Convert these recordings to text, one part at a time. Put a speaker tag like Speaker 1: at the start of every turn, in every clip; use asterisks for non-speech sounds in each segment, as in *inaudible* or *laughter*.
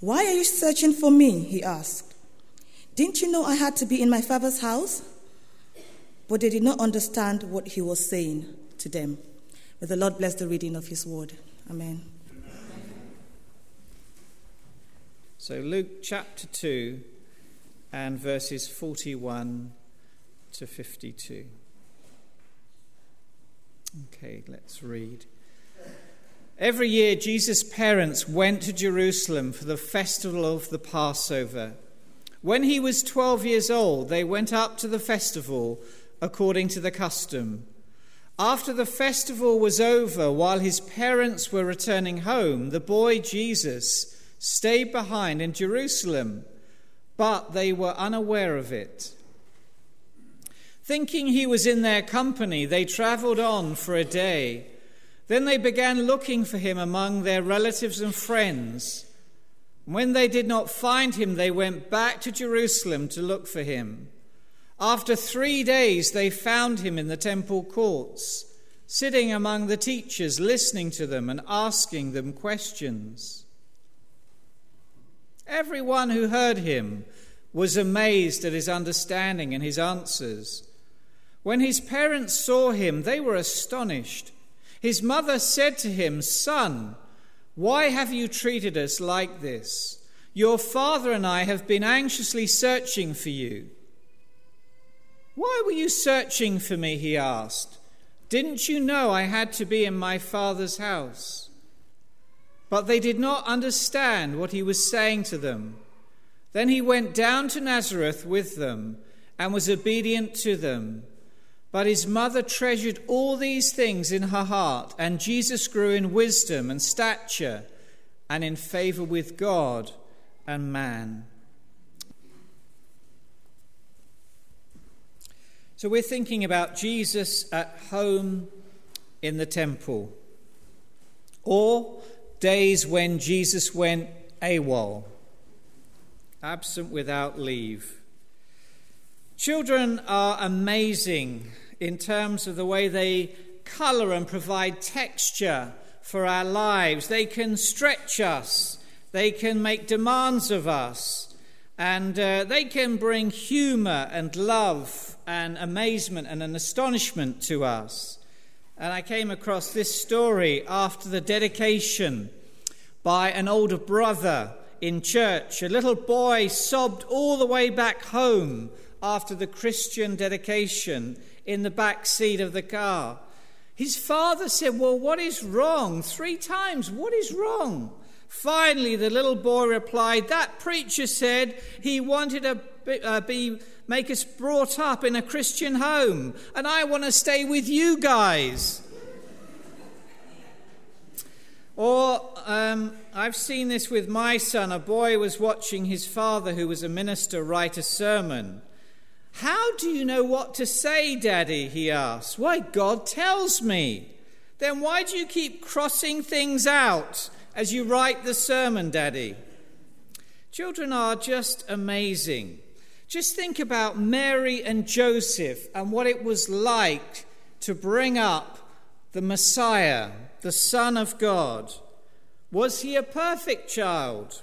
Speaker 1: Why are you searching for me? He asked. Didn't you know I had to be in my father's house? But they did not understand what he was saying to them. May the Lord bless the reading of his word. Amen.
Speaker 2: So, Luke chapter 2 and verses 41 to 52. Okay, let's read. Every year, Jesus' parents went to Jerusalem for the festival of the Passover. When he was 12 years old, they went up to the festival according to the custom. After the festival was over, while his parents were returning home, the boy Jesus stayed behind in Jerusalem, but they were unaware of it. Thinking he was in their company, they traveled on for a day. Then they began looking for him among their relatives and friends. When they did not find him, they went back to Jerusalem to look for him. After three days, they found him in the temple courts, sitting among the teachers, listening to them and asking them questions. Everyone who heard him was amazed at his understanding and his answers. When his parents saw him, they were astonished. His mother said to him, Son, why have you treated us like this? Your father and I have been anxiously searching for you. Why were you searching for me? He asked. Didn't you know I had to be in my father's house? But they did not understand what he was saying to them. Then he went down to Nazareth with them and was obedient to them. But his mother treasured all these things in her heart, and Jesus grew in wisdom and stature and in favor with God and man. So we're thinking about Jesus at home in the temple, or days when Jesus went AWOL, absent without leave. Children are amazing in terms of the way they colour and provide texture for our lives. They can stretch us, they can make demands of us, and uh, they can bring humour and love and amazement and an astonishment to us. And I came across this story after the dedication by an older brother in church. A little boy sobbed all the way back home after the Christian dedication in the back seat of the car. His father said, Well, what is wrong? Three times, what is wrong? Finally, the little boy replied, That preacher said he wanted to be, uh, be, make us brought up in a Christian home, and I want to stay with you guys. Or um, I've seen this with my son. A boy was watching his father, who was a minister, write a sermon. How do you know what to say, Daddy? he asked. Why, God tells me. Then why do you keep crossing things out as you write the sermon, Daddy? Children are just amazing. Just think about Mary and Joseph and what it was like to bring up the Messiah, the Son of God. Was he a perfect child?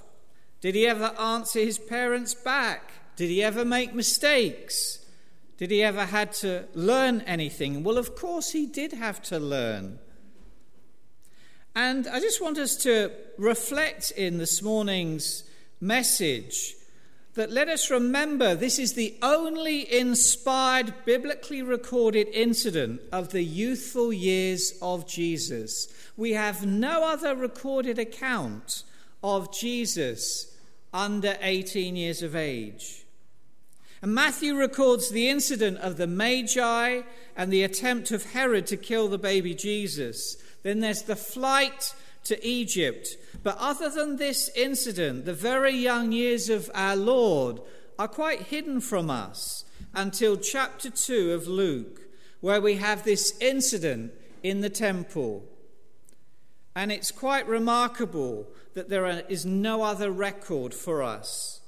Speaker 2: Did he ever answer his parents back? Did he ever make mistakes? Did he ever had to learn anything? Well, of course he did have to learn. And I just want us to reflect in this morning's message that let us remember this is the only inspired, biblically recorded incident of the youthful years of Jesus. We have no other recorded account of Jesus under 18 years of age. And Matthew records the incident of the Magi and the attempt of Herod to kill the baby Jesus. Then there's the flight to Egypt. But other than this incident, the very young years of our Lord are quite hidden from us until chapter 2 of Luke, where we have this incident in the temple. And it's quite remarkable that there is no other record for us.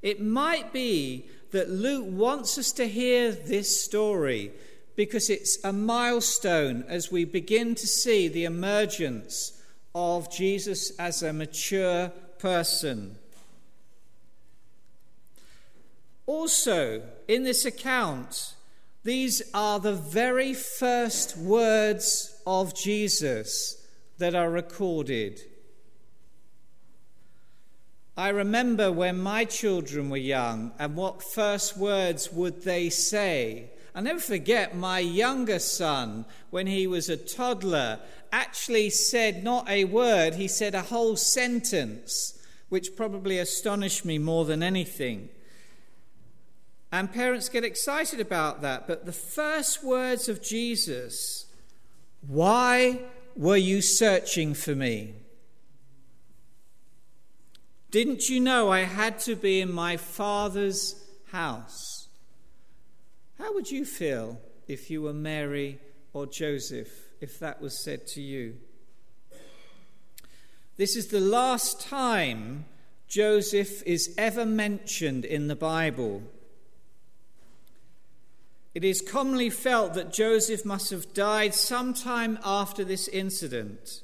Speaker 2: It might be that Luke wants us to hear this story because it's a milestone as we begin to see the emergence of Jesus as a mature person. Also, in this account, these are the very first words of Jesus that are recorded. I remember when my children were young and what first words would they say. I'll never forget my younger son, when he was a toddler, actually said not a word, he said a whole sentence, which probably astonished me more than anything. And parents get excited about that. But the first words of Jesus, why were you searching for me? Didn't you know I had to be in my Father's house? How would you feel if you were Mary or Joseph, if that was said to you? This is the last time Joseph is ever mentioned in the Bible. It is commonly felt that Joseph must have died sometime after this incident.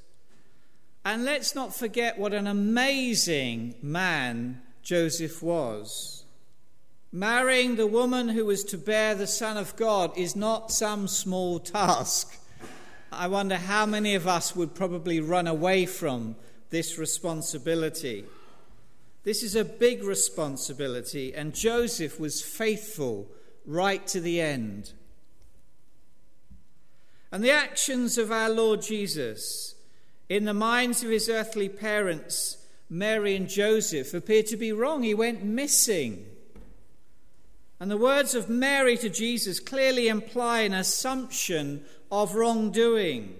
Speaker 2: And let's not forget what an amazing man Joseph was. Marrying the woman who was to bear the Son of God is not some small task. I wonder how many of us would probably run away from this responsibility. This is a big responsibility, and Joseph was faithful right to the end. And the actions of our Lord Jesus in the minds of his earthly parents, Mary and Joseph, appeared to be wrong. He went missing. And the words of Mary to Jesus clearly imply an assumption of wrongdoing.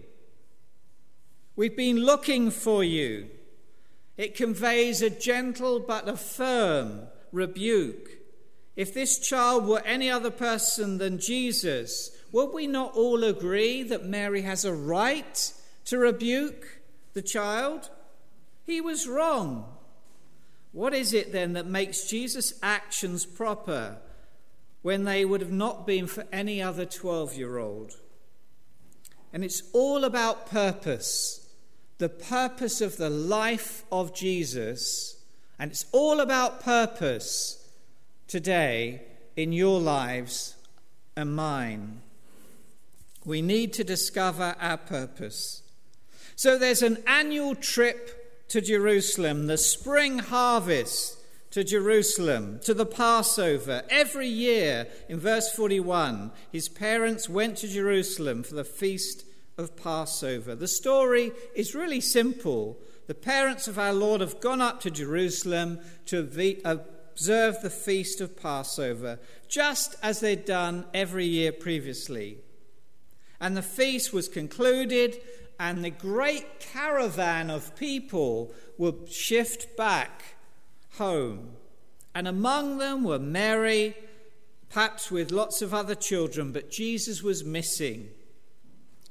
Speaker 2: We've been looking for you. It conveys a gentle but a firm rebuke. If this child were any other person than Jesus, would we not all agree that Mary has a right to rebuke the child? He was wrong. What is it then that makes Jesus' actions proper when they would have not been for any other 12 year old? And it's all about purpose the purpose of the life of Jesus, and it's all about purpose today in your lives and mine. We need to discover our purpose. So there's an annual trip to Jerusalem, the spring harvest to Jerusalem, to the Passover. Every year, in verse 41, his parents went to Jerusalem for the feast of Passover. The story is really simple. The parents of our Lord have gone up to Jerusalem to observe the feast of Passover, just as they'd done every year previously. And the feast was concluded and the great caravan of people would shift back home. And among them were Mary, perhaps with lots of other children, but Jesus was missing.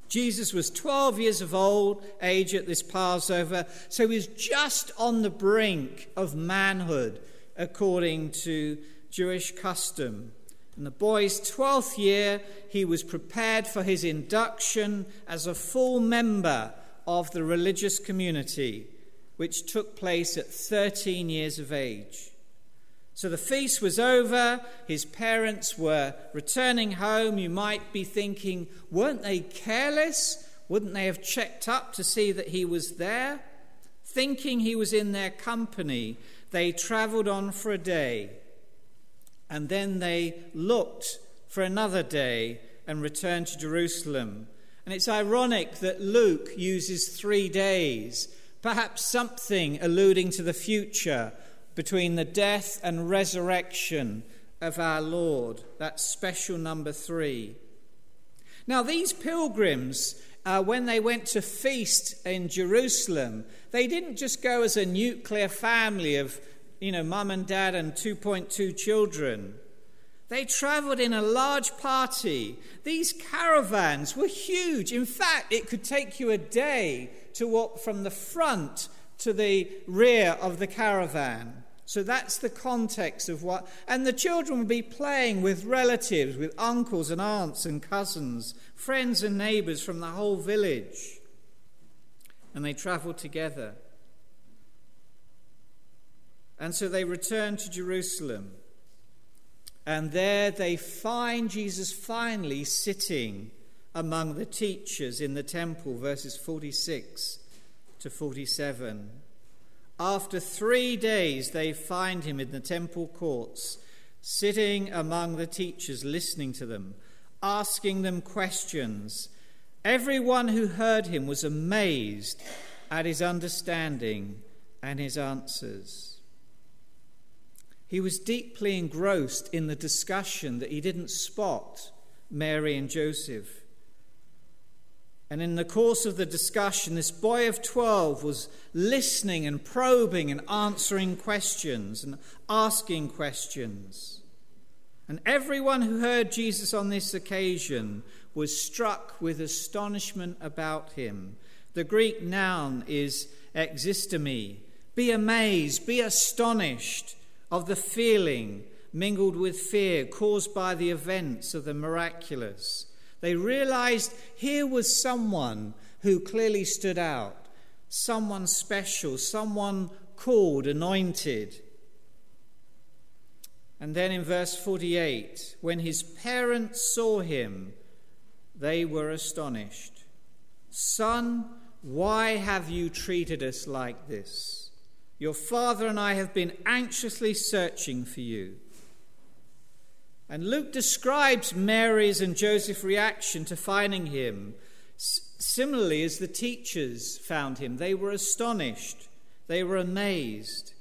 Speaker 2: Jesus was 12 years of old age at this Passover, so he was just on the brink of manhood, according to Jewish custom. In the boy's 12th year, he was prepared for his induction as a full member of the religious community, which took place at 13 years of age. So the feast was over, his parents were returning home. You might be thinking, weren't they careless? Wouldn't they have checked up to see that he was there? Thinking he was in their company, they travelled on for a day and then they looked for another day and returned to Jerusalem. And it's ironic that Luke uses three days, perhaps something alluding to the future between the death and resurrection of our Lord. That special number three. Now, these pilgrims, uh, when they went to feast in Jerusalem, they didn't just go as a nuclear family of you know, mum and dad and 2.2 children. They traveled in a large party. These caravans were huge. In fact, it could take you a day to walk from the front to the rear of the caravan. So that's the context of what. And the children would be playing with relatives, with uncles and aunts and cousins, friends and neighbors from the whole village. And they traveled together. And so they return to Jerusalem. And there they find Jesus finally sitting among the teachers in the temple, verses 46 to 47. After three days, they find him in the temple courts, sitting among the teachers, listening to them, asking them questions. Everyone who heard him was amazed at his understanding and his answers. He was deeply engrossed in the discussion that he didn't spot Mary and Joseph. And in the course of the discussion, this boy of 12 was listening and probing and answering questions and asking questions. And everyone who heard Jesus on this occasion was struck with astonishment about him. The Greek noun is existemi. Be amazed, be astonished of the feeling mingled with fear caused by the events of the miraculous. They realized here was someone who clearly stood out, someone special, someone called, anointed. And then in verse 48, when his parents saw him, they were astonished. Son, why have you treated us like this? Your father and I have been anxiously searching for you. And Luke describes Mary's and Joseph's reaction to finding him similarly as the teachers found him. They were astonished, they were amazed.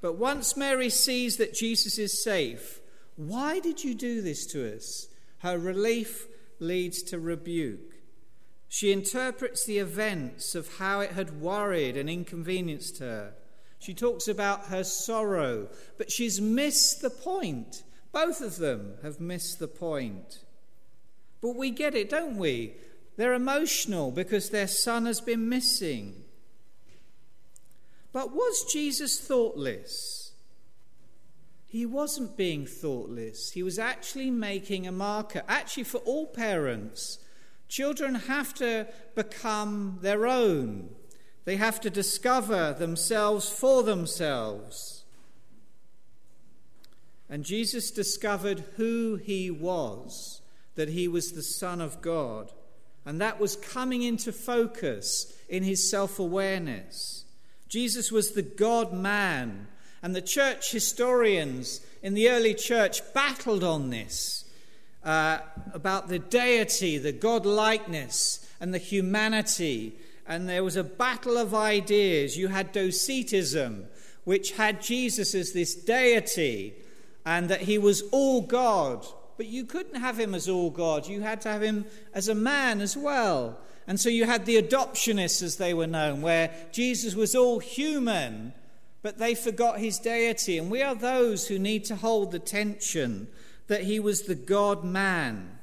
Speaker 2: But once Mary sees that Jesus is safe, why did you do this to us? Her relief leads to rebuke. She interprets the events of how it had worried and inconvenienced her. She talks about her sorrow, but she's missed the point. Both of them have missed the point. But we get it, don't we? They're emotional because their son has been missing. But was Jesus thoughtless? He wasn't being thoughtless. He was actually making a marker. Actually, for all parents, children have to become their own, they have to discover themselves for themselves. And Jesus discovered who he was, that he was the Son of God. And that was coming into focus in his self awareness. Jesus was the God man. And the church historians in the early church battled on this uh, about the deity, the God likeness, and the humanity. And there was a battle of ideas. You had Docetism, which had Jesus as this deity and that he was all God. But you couldn't have him as all God, you had to have him as a man as well. And so you had the adoptionists, as they were known, where Jesus was all human, but they forgot his deity. And we are those who need to hold the tension that he was the God man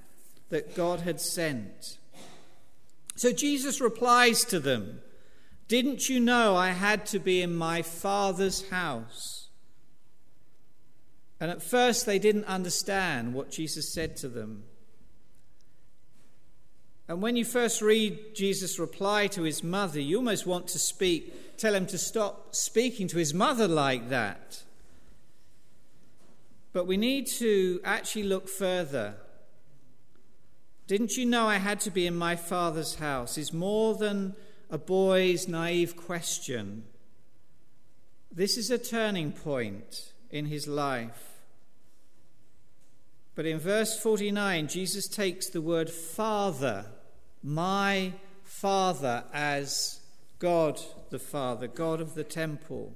Speaker 2: that God had sent. So Jesus replies to them Didn't you know I had to be in my Father's house? And at first, they didn't understand what Jesus said to them. And when you first read Jesus' reply to his mother, you almost want to speak, tell him to stop speaking to his mother like that. But we need to actually look further. Didn't you know I had to be in my father's house? is more than a boy's naive question. This is a turning point in his life. But in verse 49, Jesus takes the word Father, my Father, as God the Father, God of the temple.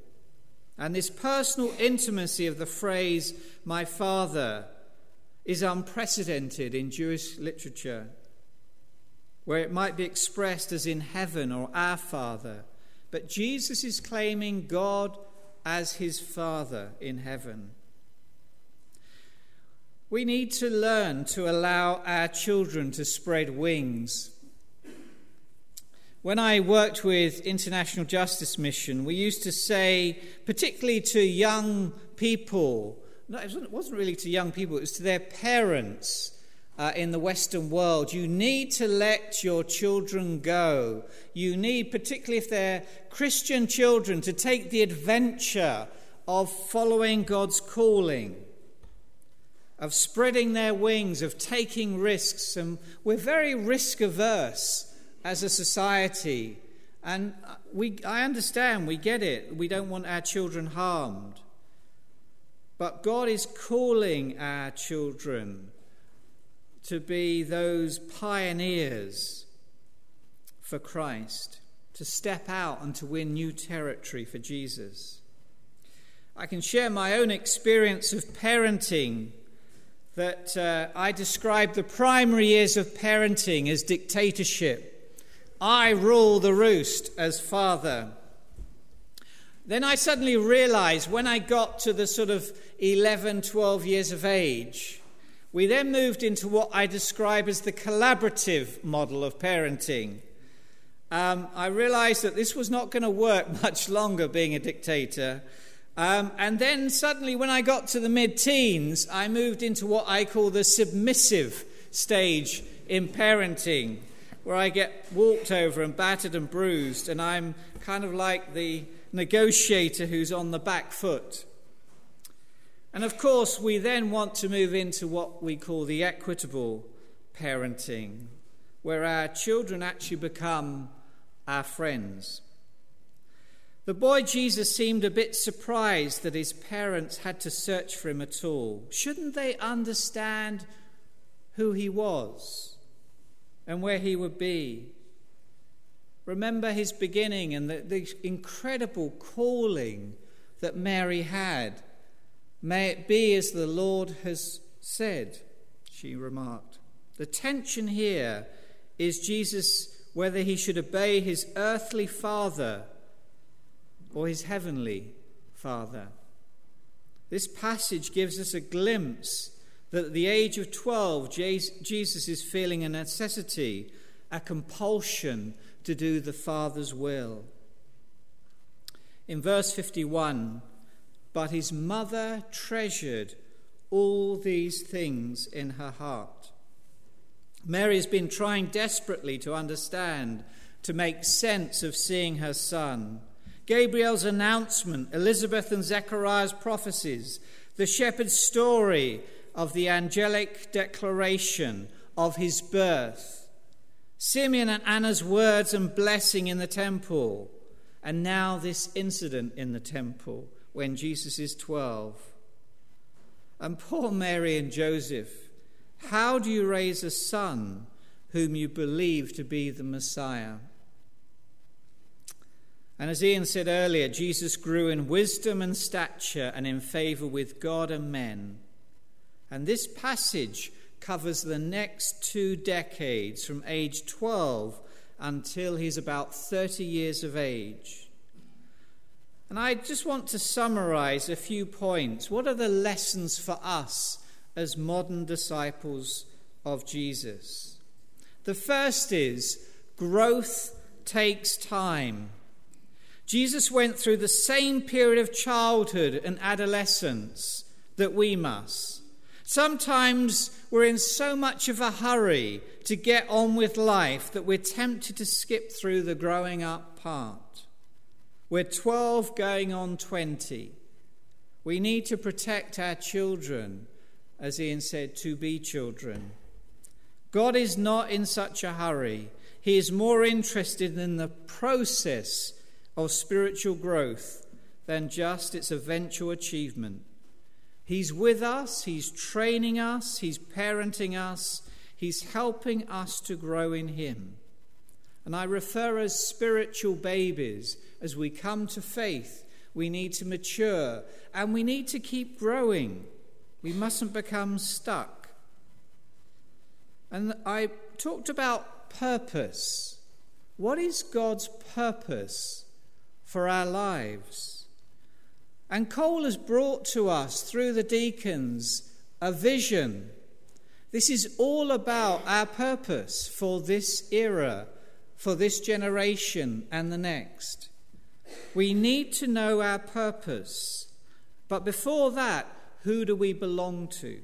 Speaker 2: And this personal intimacy of the phrase, my Father, is unprecedented in Jewish literature, where it might be expressed as in heaven or our Father. But Jesus is claiming God as his Father in heaven. We need to learn to allow our children to spread wings. When I worked with International Justice Mission, we used to say, particularly to young people, no, it wasn't really to young people, it was to their parents uh, in the Western world, you need to let your children go. You need, particularly if they're Christian children, to take the adventure of following God's calling, of spreading their wings, of taking risks. And we're very risk averse as a society. And we, I understand, we get it. We don't want our children harmed. But God is calling our children to be those pioneers for Christ, to step out and to win new territory for Jesus. I can share my own experience of parenting that uh, I describe the primary years of parenting as dictatorship. I rule the roost as father. Then I suddenly realized when I got to the sort of 11, 12 years of age, we then moved into what I describe as the collaborative model of parenting. Um, I realized that this was not going to work *laughs* much longer being a dictator. Um, and then suddenly, when I got to the mid teens, I moved into what I call the submissive stage in parenting, where I get walked over and battered and bruised, and I'm kind of like the negotiator who's on the back foot. And of course, we then want to move into what we call the equitable parenting, where our children actually become our friends. The boy Jesus seemed a bit surprised that his parents had to search for him at all. Shouldn't they understand who he was and where he would be? Remember his beginning and the, the incredible calling that Mary had May it be as the Lord has said, she remarked. The tension here is Jesus whether he should obey his earthly father or his heavenly father. This passage gives us a glimpse that at the age of 12, Jesus is feeling a necessity, a compulsion to do the Father's will. In verse 51, but his mother treasured all these things in her heart. Mary has been trying desperately to understand, to make sense of seeing her son. Gabriel's announcement, Elizabeth and Zechariah's prophecies, the shepherd's story of the angelic declaration of his birth, Simeon and Anna's words and blessing in the temple, and now this incident in the temple when Jesus is 12. And poor Mary and Joseph, how do you raise a son whom you believe to be the Messiah? And as Ian said earlier, Jesus grew in wisdom and stature and in favor with God and men. And this passage covers the next two decades from age 12 until he's about 30 years of age. And I just want to summarize a few points. What are the lessons for us as modern disciples of Jesus? The first is growth takes time. Jesus went through the same period of childhood and adolescence that we must. Sometimes we're in so much of a hurry to get on with life that we're tempted to skip through the growing up part. We're 12 going on 20. We need to protect our children, as Ian said, to be children. God is not in such a hurry. He is more interested in the process of spiritual growth than just its eventual achievement. He's with us, He's training us, He's parenting us, He's helping us to grow in Him. And I refer as spiritual babies as we come to faith. We need to mature and we need to keep growing. We mustn't become stuck. And I talked about purpose. What is God's purpose for our lives? And Cole has brought to us through the deacons a vision. This is all about our purpose for this era for this generation and the next. We need to know our purpose. But before that, who do we belong to?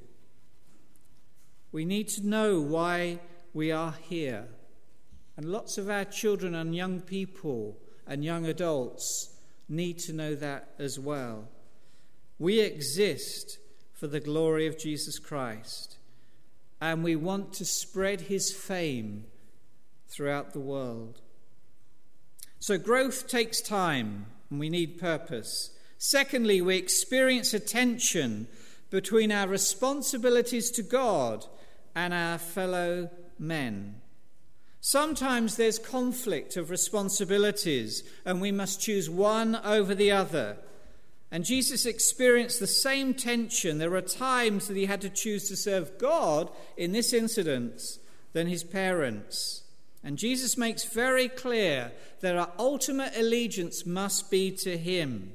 Speaker 2: We need to know why we are here. And lots of our children and young people and young adults need to know that as well. We exist for the glory of Jesus Christ, and we want to spread his fame throughout the world. So, growth takes time, and we need purpose. Secondly, we experience a tension between our responsibilities to God and our fellow men. Sometimes there's conflict of responsibilities, and we must choose one over the other. And Jesus experienced the same tension. There are times that he had to choose to serve God in this incident than his parents. And Jesus makes very clear that our ultimate allegiance must be to him.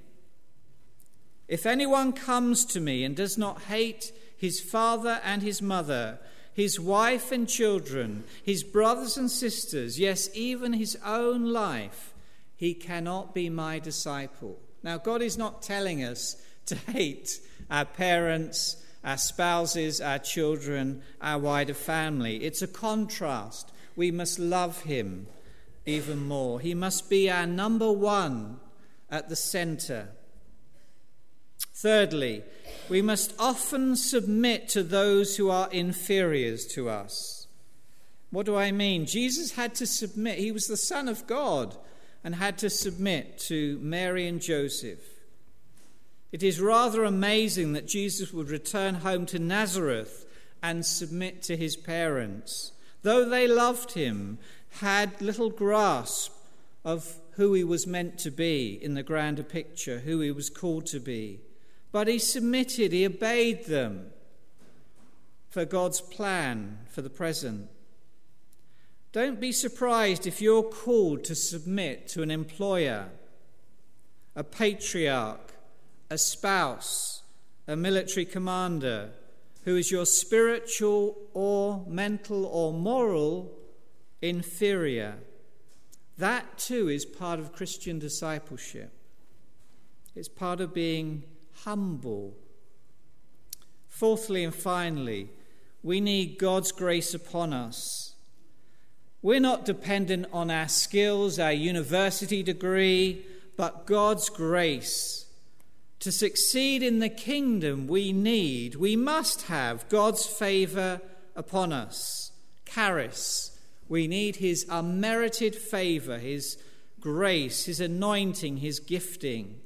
Speaker 2: If anyone comes to me and does not hate his father and his mother, his wife and children, his brothers and sisters, yes, even his own life, he cannot be my disciple. Now, God is not telling us to hate our parents, our spouses, our children, our wider family. It's a contrast. We must love him even more. He must be our number one at the center. Thirdly, we must often submit to those who are inferiors to us. What do I mean? Jesus had to submit. He was the Son of God and had to submit to Mary and Joseph. It is rather amazing that Jesus would return home to Nazareth and submit to his parents. Though they loved him, had little grasp of who he was meant to be in the grander picture, who he was called to be. But he submitted, he obeyed them for God's plan for the present. Don't be surprised if you're called to submit to an employer, a patriarch, a spouse, a military commander who is your spiritual or mental or moral inferior. That too is part of Christian discipleship. It's part of being humble. Fourthly and finally, we need God's grace upon us. We're not dependent on our skills, our university degree, but God's grace. To succeed in the kingdom, we need, we must have God's favor upon us. Charis. We need His unmerited favor, His grace, His anointing, His gifting.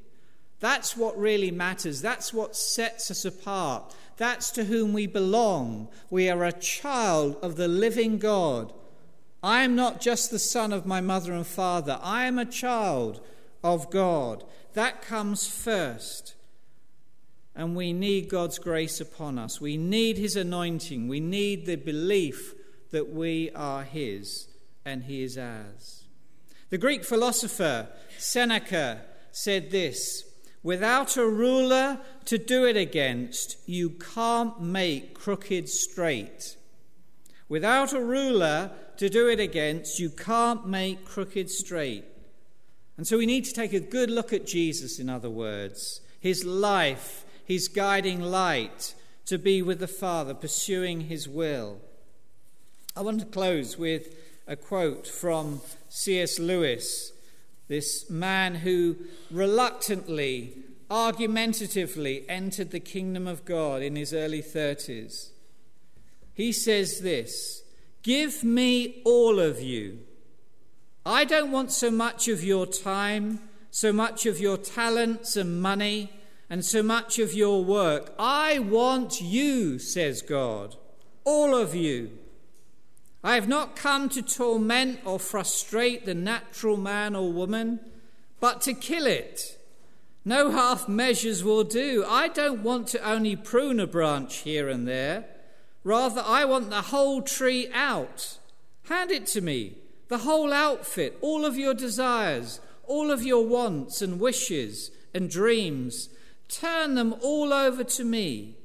Speaker 2: That's what really matters. That's what sets us apart. That's to whom we belong. We are a child of the living God. I am not just the son of my mother and father, I am a child of God. That comes first. And we need God's grace upon us. We need His anointing. We need the belief that we are His and He is ours. The Greek philosopher Seneca said this Without a ruler to do it against, you can't make crooked straight. Without a ruler to do it against, you can't make crooked straight. And so we need to take a good look at Jesus, in other words, his life, his guiding light to be with the Father, pursuing his will. I want to close with a quote from C.S. Lewis this man who reluctantly, argumentatively entered the kingdom of God in his early 30s. He says this Give me all of you. I don't want so much of your time, so much of your talents and money, and so much of your work. I want you, says God, all of you. I have not come to torment or frustrate the natural man or woman, but to kill it. No half measures will do. I don't want to only prune a branch here and there. Rather, I want the whole tree out. Hand it to me, the whole outfit, all of your desires, all of your wants and wishes and dreams. Turn them all over to me.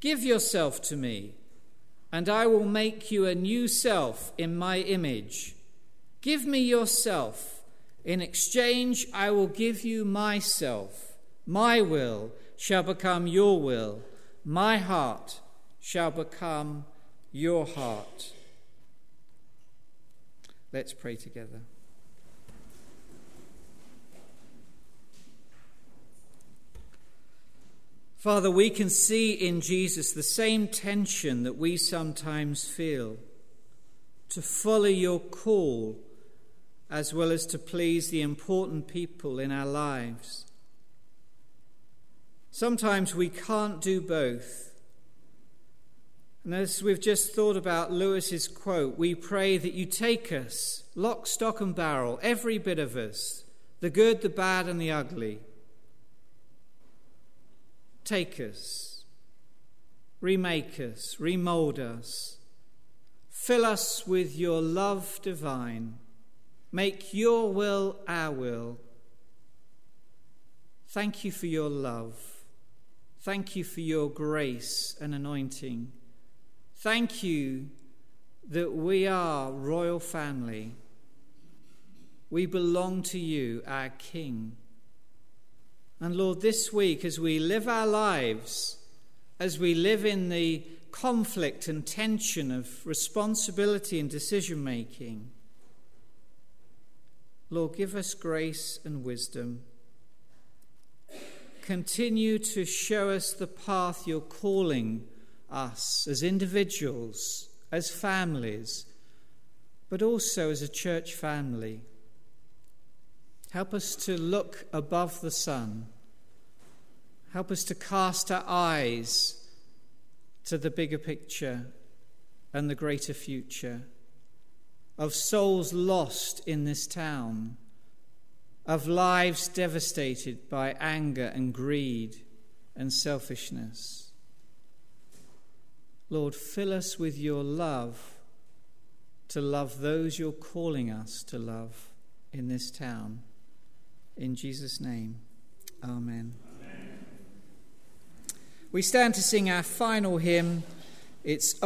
Speaker 2: Give yourself to me and I will make you a new self in my image. Give me yourself. In exchange, I will give you myself. My will shall become your will. My heart shall become your heart. Let's pray together. Father, we can see in Jesus the same tension that we sometimes feel to follow your call as well as to please the important people in our lives. Sometimes we can't do both. And as we've just thought about Lewis's quote, we pray that you take us, lock, stock, and barrel, every bit of us, the good, the bad, and the ugly. Take us, remake us, remold us, fill us with your love divine, make your will our will. Thank you for your love. Thank you for your grace and anointing. Thank you that we are royal family. We belong to you, our King. And Lord, this week, as we live our lives, as we live in the conflict and tension of responsibility and decision making, Lord, give us grace and wisdom continue to show us the path you're calling us as individuals, as families, but also as a church family. Help us to look above the sun. Help us to cast our eyes to the bigger picture and the greater future of souls lost in this town of lives devastated by anger and greed and selfishness. Lord, fill us with your love to love those you're calling us to love in this town. In Jesus' name, amen. amen. We stand to sing our final hymn. It's